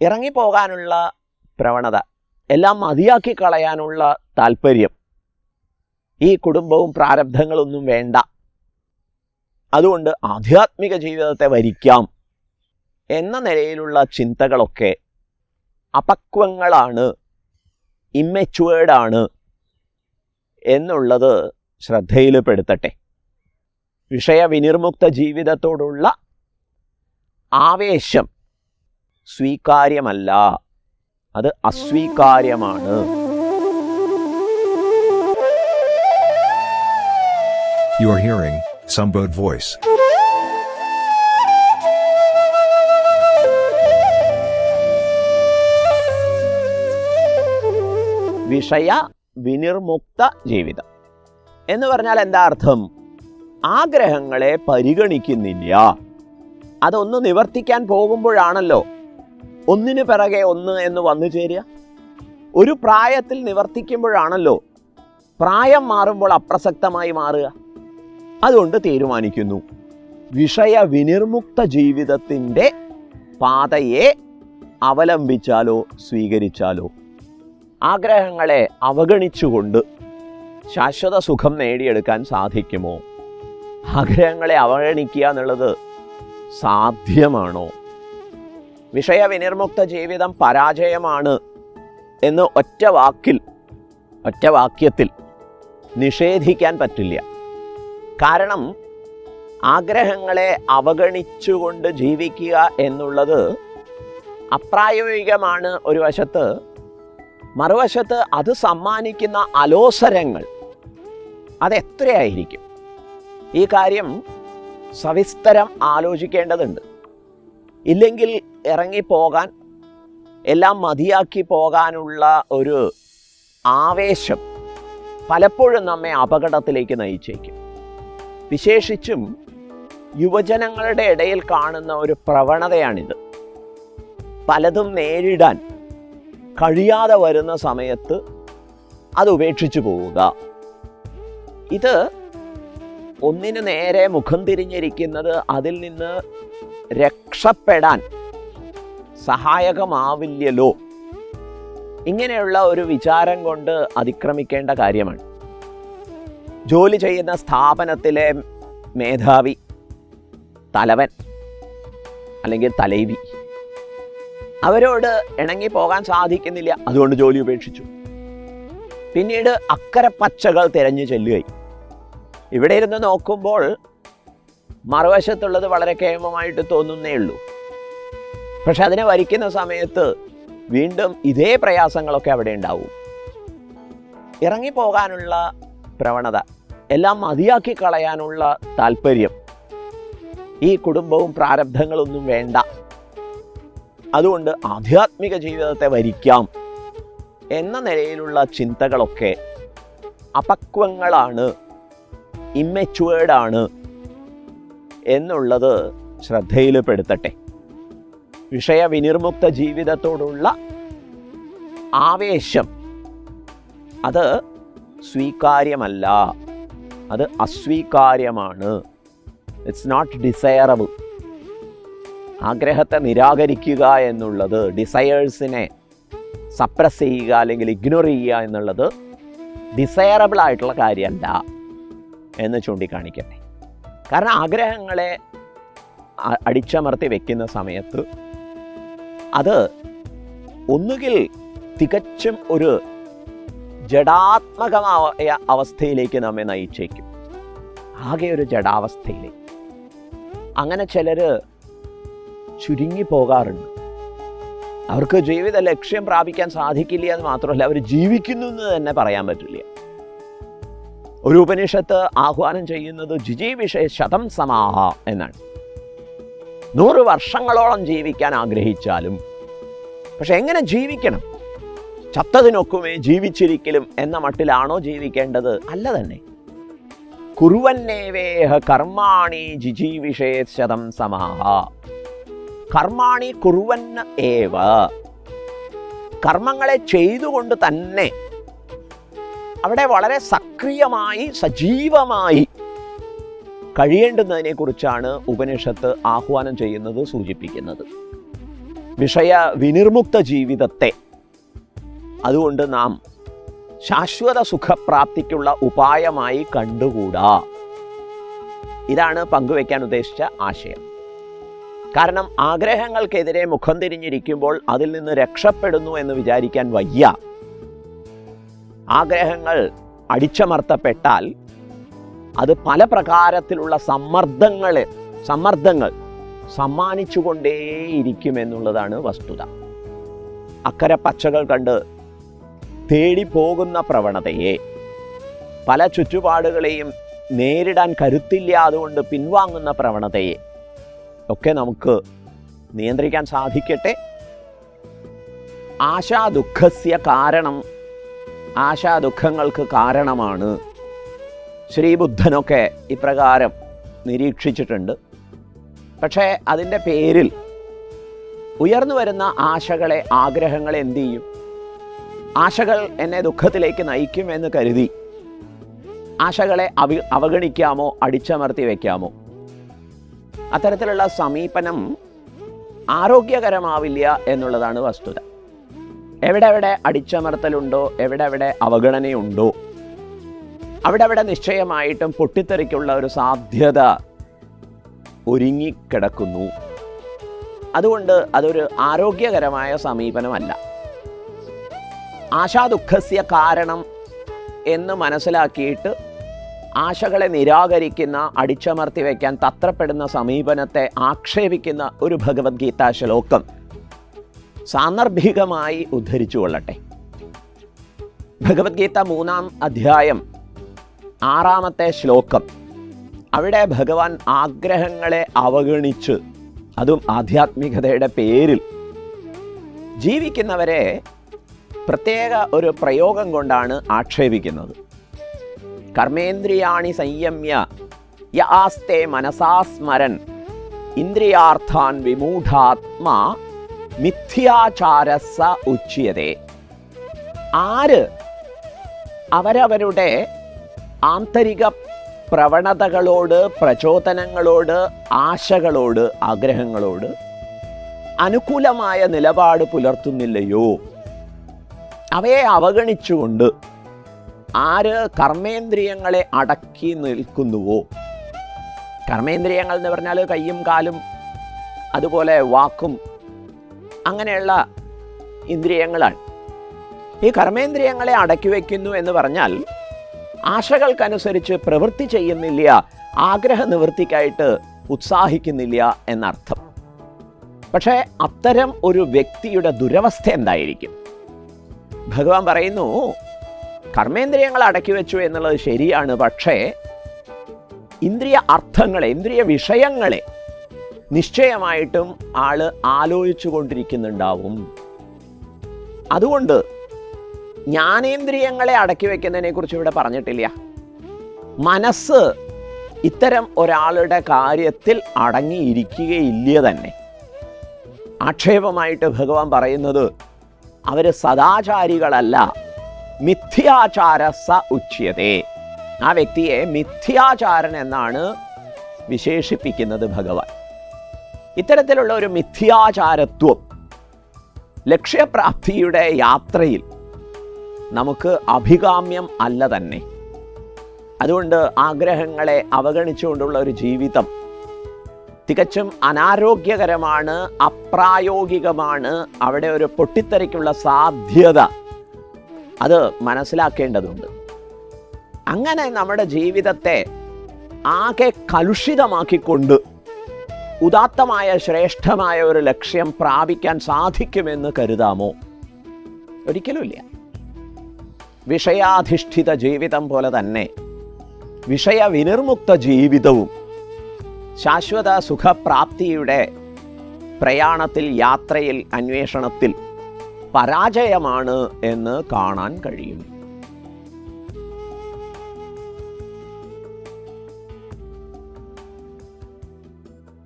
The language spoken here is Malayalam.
ഇറങ്ങിപ്പോകാനുള്ള പ്രവണത എല്ലാം മതിയാക്കി കളയാനുള്ള താല്പര്യം ഈ കുടുംബവും പ്രാരബ്ധങ്ങളൊന്നും വേണ്ട. അതുകൊണ്ട് ആധ്യാത്മിക ജീവിതത്തെ വരിക്കാം എന്ന നിലയിലുള്ള ചിന്തകളൊക്കെ അപക്വങ്ങളാണ് ഇമ്മെച്ചുവേർഡാണ് എന്നുള്ളത് ശ്രദ്ധയിൽപ്പെടുത്തട്ടെ. വിഷയവിനിർമുക്ത ജീവിതത്തോടുള്ള ആവേശം സ്വീകാര്യമല്ല. അത് അസ്വീകാര്യമാണ്. You are hearing Sambodh Voice. വിഷയ വിനിർമുക്ത ജീവിതം. എന്ന് പറഞ്ഞാൽ എന്താ അർത്ഥം? ആഗ്രഹങ്ങളെ പരിഗണിക്കുന്നില്ല. അതൊന്ന് നിവർത്തിക്കാൻ പോകുമ്പോഴാണല്ലോ ഒന്നിനു പിറകെ ഒന്ന് എന്ന് വന്നു ചേരുക. ഒരു പ്രായത്തിൽ നിവർത്തിക്കുമ്പോഴാണല്ലോ പ്രായം മാറുമ്പോൾ അപ്രസക്തമായി മാറുക. അതുകൊണ്ട് തീരുമാനിക്കുന്നു. വിഷയ വിനിർമുക്ത ജീവിതത്തിന്റെ പാതയെ അവലംബിച്ചാലോ സ്വീകരിച്ചാലോ? ആഗ്രഹങ്ങളെ അവഗണിച്ചുകൊണ്ട് ശാശ്വത സുഖം നേടിയെടുക്കാൻ സാധിക്കുമോ? ആഗ്രഹങ്ങളെ അവഗണിക്കുക എന്നുള്ളത് സാധ്യമാണോ? വിഷയവിനിർമുക്ത ജീവിതം പരാജയമാണ് എന്ന് ഒറ്റ വാക്കിൽ ഒറ്റ വാക്യത്തിൽ നിഷേധിക്കാൻ പറ്റില്ല. കാരണം ആഗ്രഹങ്ങളെ അവഗണിച്ചുകൊണ്ട് ജീവിക്കുക എന്നുള്ളത് അപ്രായോഗികമാണ് ഒരു വശത്ത് മറുവശത്ത് അത് സമ്മാനിക്കുന്ന അലോസരങ്ങൾ അതെത്രയായിരിക്കും? ഈ കാര്യം സവിസ്തരം ആലോചിക്കേണ്ടതുണ്ട്. ഇല്ലെങ്കിൽ ഇറങ്ങിപ്പോകാൻ എല്ലാം മതിയാക്കി പോകാനുള്ള ഒരു ആവേശം പലപ്പോഴും നമ്മെ അപകടത്തിലേക്ക് നയിച്ചേക്കും. വിശേഷിച്ചും യുവജനങ്ങളുടെ ഇടയിൽ കാണുന്ന ഒരു പ്രവണതയാണിത്. പലതും നേരിടാൻ കഴിയാതെ വരുന്ന സമയത്ത് അത് ഉപേക്ഷിച്ചു പോവുക. ഇത് ഒന്നിനു നേരെ മുഖം തിരിഞ്ഞിരിക്കുന്നത് അതിൽ നിന്ന് രക്ഷപ്പെടാൻ സഹായകമാവില്ലല്ലോ. ഇങ്ങനെയുള്ള ഒരു വിചാരം കൊണ്ട് അതിക്രമിക്കേണ്ട കാര്യമാണ്. ജോലി ചെയ്യുന്ന സ്ഥാപനത്തിലെ മേധാവി തലവൻ അല്ലെങ്കിൽ തലൈവി അവരോട് ഇണങ്ങി പോകാൻ സാധിക്കുന്നില്ല. അതുകൊണ്ട് ജോലി ഉപേക്ഷിച്ചു. പിന്നീട് അക്കരപ്പച്ചകൾ തിരഞ്ഞു ചെല്ലുകയായി. ഇവിടെ ഇരുന്ന് നോക്കുമ്പോൾ മറുവശത്തുള്ളത് വളരെ കേമമായിട്ട് തോന്നുന്നേ ഉള്ളൂ. പക്ഷെ അതിനെ വരിക്കുന്ന സമയത്ത് വീണ്ടും ഇതേ പ്രയാസങ്ങളൊക്കെ അവിടെ ഉണ്ടാവും. ഇറങ്ങിപ്പോകാനുള്ള പ്രവണത എല്ലാം മതിയാക്കി കളയാനുള്ള താല്പര്യം ഈ കുടുംബവും പ്രാരബ്ധങ്ങളൊന്നും വേണ്ട. അതുകൊണ്ട് ആധ്യാത്മിക ജീവിതത്തെ വരിക്കാം എന്ന നിലയിലുള്ള ചിന്തകളൊക്കെ അപക്വങ്ങളാണ് ഇമ്മെച്ചുവേർഡാണ് എന്നുള്ളത് ശ്രദ്ധയിൽപ്പെടുത്തട്ടെ. വിഷയവിനിർമുക്ത ജീവിതത്തോടുള്ള ആവേശം. അത് സ്വീകാര്യമല്ല. അത് അസ്വീകാര്യമാണ്. ഇറ്റ്സ് നോട്ട് ഡിസയറബിൾ ആഗ്രഹത്തെ നിരാകരിക്കുക എന്നുള്ളത് ഡിസയേഴ്സിനെ സപ്രസ് ചെയ്യുക അല്ലെങ്കിൽ ഇഗ്നോർ ചെയ്യുക എന്നുള്ളത് ഡിസയറബിൾ ആയിട്ടുള്ള കാര്യമല്ല എന്ന് ചൂണ്ടിക്കാണിക്കട്ടെ. കാരണം ആഗ്രഹങ്ങളെ അടിച്ചമർത്തി വെക്കുന്ന സമയത്ത് അത് ഒന്നുകിൽ തികച്ചും ഒരു ജഡാത്മകമായ അവസ്ഥയിലേക്ക് നമ്മെ നയിച്ചേക്കും. ആകെ ഒരു ജഡാവസ്ഥയിലേക്ക്. അങ്ങനെ ചിലർ ചുരുങ്ങി പോകാറുണ്ട്. അവർക്ക് ജീവിത ലക്ഷ്യം പ്രാപിക്കാൻ സാധിക്കില്ല എന്ന് മാത്രമല്ല അവർ ജീവിക്കുന്നു എന്ന് തന്നെ പറയാൻ പറ്റില്ല. ഒരു ഉപനിഷത്ത് ആഹ്വാനം ചെയ്യുന്നത് ജിജി വിഷയ ശതം സമാഹ എന്നാണ്. നൂറ് വർഷങ്ങളോളം ജീവിക്കാൻ ആഗ്രഹിച്ചാലും പക്ഷെ എങ്ങനെ ജീവിക്കണം? ചത്തതിനൊക്കുമേ ജീവിച്ചിരിക്കലും എന്ന മട്ടിലാണോ ജീവിക്കേണ്ടത്? അല്ല തന്നെ. കുറുവന്നേവേഹ കർമാണി ജിജീവിഷേശതം സമാഹ. കർമാണി കുറുവന്ന ഏവ. കർമ്മങ്ങളെ ചെയ്തുകൊണ്ട് തന്നെ അവിടെ വളരെ സക്രിയമായി സജീവമായി കഴിയേണ്ടുന്നതിനെ കുറിച്ചാണ് ഉപനിഷത്ത് ആഹ്വാനം ചെയ്യുന്നത് സൂചിപ്പിക്കുന്നത്. വിഷയ വിനിർമുക്ത ജീവിതത്തെ. അതുകൊണ്ട് നാം ശാശ്വത സുഖപ്രാപ്തിക്കുള്ള ഉപായമായി കണ്ടുകൂടാ. ഇതാണ് പങ്കുവയ്ക്കാൻ ഉദ്ദേശിച്ച ആശയം. കാരണം ആഗ്രഹങ്ങൾക്കെതിരെ മുഖം തിരിഞ്ഞിരിക്കുമ്പോൾ അതിൽ നിന്ന് രക്ഷപ്പെടുന്നു എന്ന് വിചാരിക്കാൻ വയ്യ. ആഗ്രഹങ്ങൾ അടിച്ചമർത്തപ്പെട്ടാൽ അത് പല പ്രകാരത്തിലുള്ള സമ്മർദ്ദങ്ങൾ സമ്മർദ്ദങ്ങൾ സമ്മാനിച്ചുകൊണ്ടേയിരിക്കുമെന്നുള്ളതാണ് വസ്തുത. അക്കരെ പച്ചകൾ കണ്ട് തേടിപ്പോകുന്ന പ്രവണതയെ പല ചുറ്റുപാടുകളെയും നേരിടാൻ കരുത്തില്ലാതുകൊണ്ട് പിൻവാങ്ങുന്ന പ്രവണതയെ ഒക്കെ നമുക്ക് നിയന്ത്രിക്കാൻ സാധിക്കട്ടെ. ആശാദുഃഖസ്യ കാരണം ആശാദുഃഖങ്ങൾക്ക് കാരണമാണ്. ശ്രീബുദ്ധനൊക്കെ ഇപ്രകാരം നിരീക്ഷിച്ചിട്ടുണ്ട്. പക്ഷേ അതിന്റെ പേരിൽ ഉയർന്നു വരുന്ന ആശകളെ ആഗ്രഹങ്ങളെ എന്തു ചെയ്യും? ആശകൾ എന്നെ ദുഃഖത്തിലേക്ക് നയിക്കും എന്ന് കരുതി ആശകളെ അവ അവഗണിക്കാമോ അടിച്ചമർത്തി വയ്ക്കാമോ അത്തരത്തിലുള്ള സമീപനം ആരോഗ്യകരമാവില്ല എന്നുള്ളതാണ് വസ്തുത. എവിടെ എവിടെ അടിച്ചമർത്തലുണ്ടോ എവിടെ എവിടെ അവഗണനയുണ്ടോ അവിടെ അവിടെ നിശ്ചയമായിട്ടും പൊട്ടിത്തെറിക്കുള്ള ഒരു സാധ്യത ഒരുങ്ങിക്കിടക്കുന്നു. അതുകൊണ്ട് അതൊരു ആരോഗ്യകരമായ സമീപനമല്ല. ആശാദുഃഖസ്യ കാരണം എന്ന് മനസ്സിലാക്കിയിട്ട് ആശകളെ നിരാകരിക്കുന്ന അടിച്ചമർത്തി വയ്ക്കാൻ തത്രപ്പെടുന്ന സമീപനത്തെ ആക്ഷേപിക്കുന്ന ഒരു ഭഗവത്ഗീതാ ശ്ലോകം. സാന്ദർഭികമായി ഉദ്ധരിച്ചു കൊള്ളട്ടെ. ഭഗവത്ഗീത മൂന്നാം അധ്യായം ആറാമത്തെ ശ്ലോകം. അവിടെ ഭഗവാൻ ആഗ്രഹങ്ങളെ അവഗണിച്ച് അതും ആധ്യാത്മികതയുടെ പേരിൽ ജീവിക്കുന്നവരെ പ്രത്യേക ഒരു പ്രയോഗം കൊണ്ടാണ് ആക്ഷേപിക്കുന്നത്. കർമ്മേന്ദ്രിയാണി സംയമ്യ യ ആസ്തേ മനസാസ്മരൻ ഇന്ദ്രിയാർത്ഥാൻ വിമൂഢാത്മാ മിഥ്യാചാരസ ഉച്യതേ ആര് അവരവരുടെ ആന്തരിക പ്രവണതകളോട് പ്രചോദനങ്ങളോട് ആശകളോട് ആഗ്രഹങ്ങളോട് അനുകൂലമായ നിലപാട് പുലർത്തുന്നില്ലയോ? അവയെ അവഗണിച്ചുകൊണ്ട് ആര് കർമ്മേന്ദ്രിയങ്ങളെ അടക്കി നിൽക്കുന്നുവോ? കർമ്മേന്ദ്രിയങ്ങൾ എന്ന് പറഞ്ഞാൽ കയ്യും കാലും അതുപോലെ വാക്കും അങ്ങനെയുള്ള ഇന്ദ്രിയങ്ങളാണ്. ഈ കർമ്മേന്ദ്രിയങ്ങളെ അടക്കി വയ്ക്കുന്നു എന്ന് പറഞ്ഞാൽ ആശകൾക്കനുസരിച്ച് പ്രവൃത്തി ചെയ്യുന്നില്ല ആഗ്രഹ നിവൃത്തിക്കായിട്ട് ഉത്സാഹിക്കുന്നില്ല എന്നർത്ഥം. പക്ഷേ അത്തരം ഒരു വ്യക്തിയുടെ ദുരവസ്ഥ എന്തായിരിക്കും? ഭഗവാൻ പറയുന്നു കർമ്മേന്ദ്രിയങ്ങൾ അടക്കി വെച്ചു എന്നുള്ളത് ശരിയാണ് പക്ഷേ ഇന്ദ്രിയ അർത്ഥങ്ങളെ ഇന്ദ്രിയ വിഷയങ്ങളെ നിശ്ചയമായിട്ടും ആൾ ആലോചിച്ചു കൊണ്ടിരിക്കുന്നുണ്ടാവും അതുകൊണ്ട് ജ്ഞാനേന്ദ്രിയങ്ങളെ അടക്കി വെക്കുന്നതിനെ കുറിച്ച് ഇവിടെ പറഞ്ഞിട്ടില്ല. മനസ്സ് ഇത്തരം ഒരാളുടെ കാര്യത്തിൽ അടങ്ങിയിരിക്കുകയില്ല തന്നെ. ആക്ഷേപമായിട്ട് ഭഗവാൻ പറയുന്നത് അവർ സദാചാരികളല്ല മിഥ്യാചാര സ ഉച്യതേ. ആ വ്യക്തിയെ മിഥ്യാചാരൻ എന്നാണ് വിശേഷിപ്പിക്കുന്നത് ഭഗവാൻ. ഇത്തരത്തിലുള്ള ഒരു മിഥ്യാചാരത്വം ലക്ഷ്യപ്രാപ്തിയുടെ യാത്രയിൽ നമുക്ക് അഭികാമ്യം അല്ല തന്നെ. അതുകൊണ്ട് ആഗ്രഹങ്ങളെ അവഗണിച്ചുകൊണ്ടുള്ള ഒരു ജീവിതം തികച്ചും അനാരോഗ്യകരമാണ് അപ്രായോഗികമാണ്. അവിടെ ഒരു പൊട്ടിത്തെറിക്കുള്ള സാധ്യത അത് മനസ്സിലാക്കേണ്ടതുണ്ട്. അങ്ങനെ നമ്മുടെ ജീവിതത്തെ ആകെ കലുഷിതമാക്കിക്കൊണ്ട് ഉദാത്തമായ ശ്രേഷ്ഠമായ ഒരു ലക്ഷ്യം പ്രാപിക്കാൻ സാധിക്കുമെന്ന് കരുതാമോ? ഒരിക്കലുമില്ല. വിഷയാധിഷ്ഠിത ജീവിതം പോലെ തന്നെ വിഷയവിനിർമുക്ത ജീവിതവും ശാശ്വത സുഖപ്രാപ്തിയുടെ പ്രയാണത്തിൽ യാത്രയിൽ അന്വേഷണത്തിൽ പരാജയമാണ് എന്ന് കാണാൻ കഴിയും.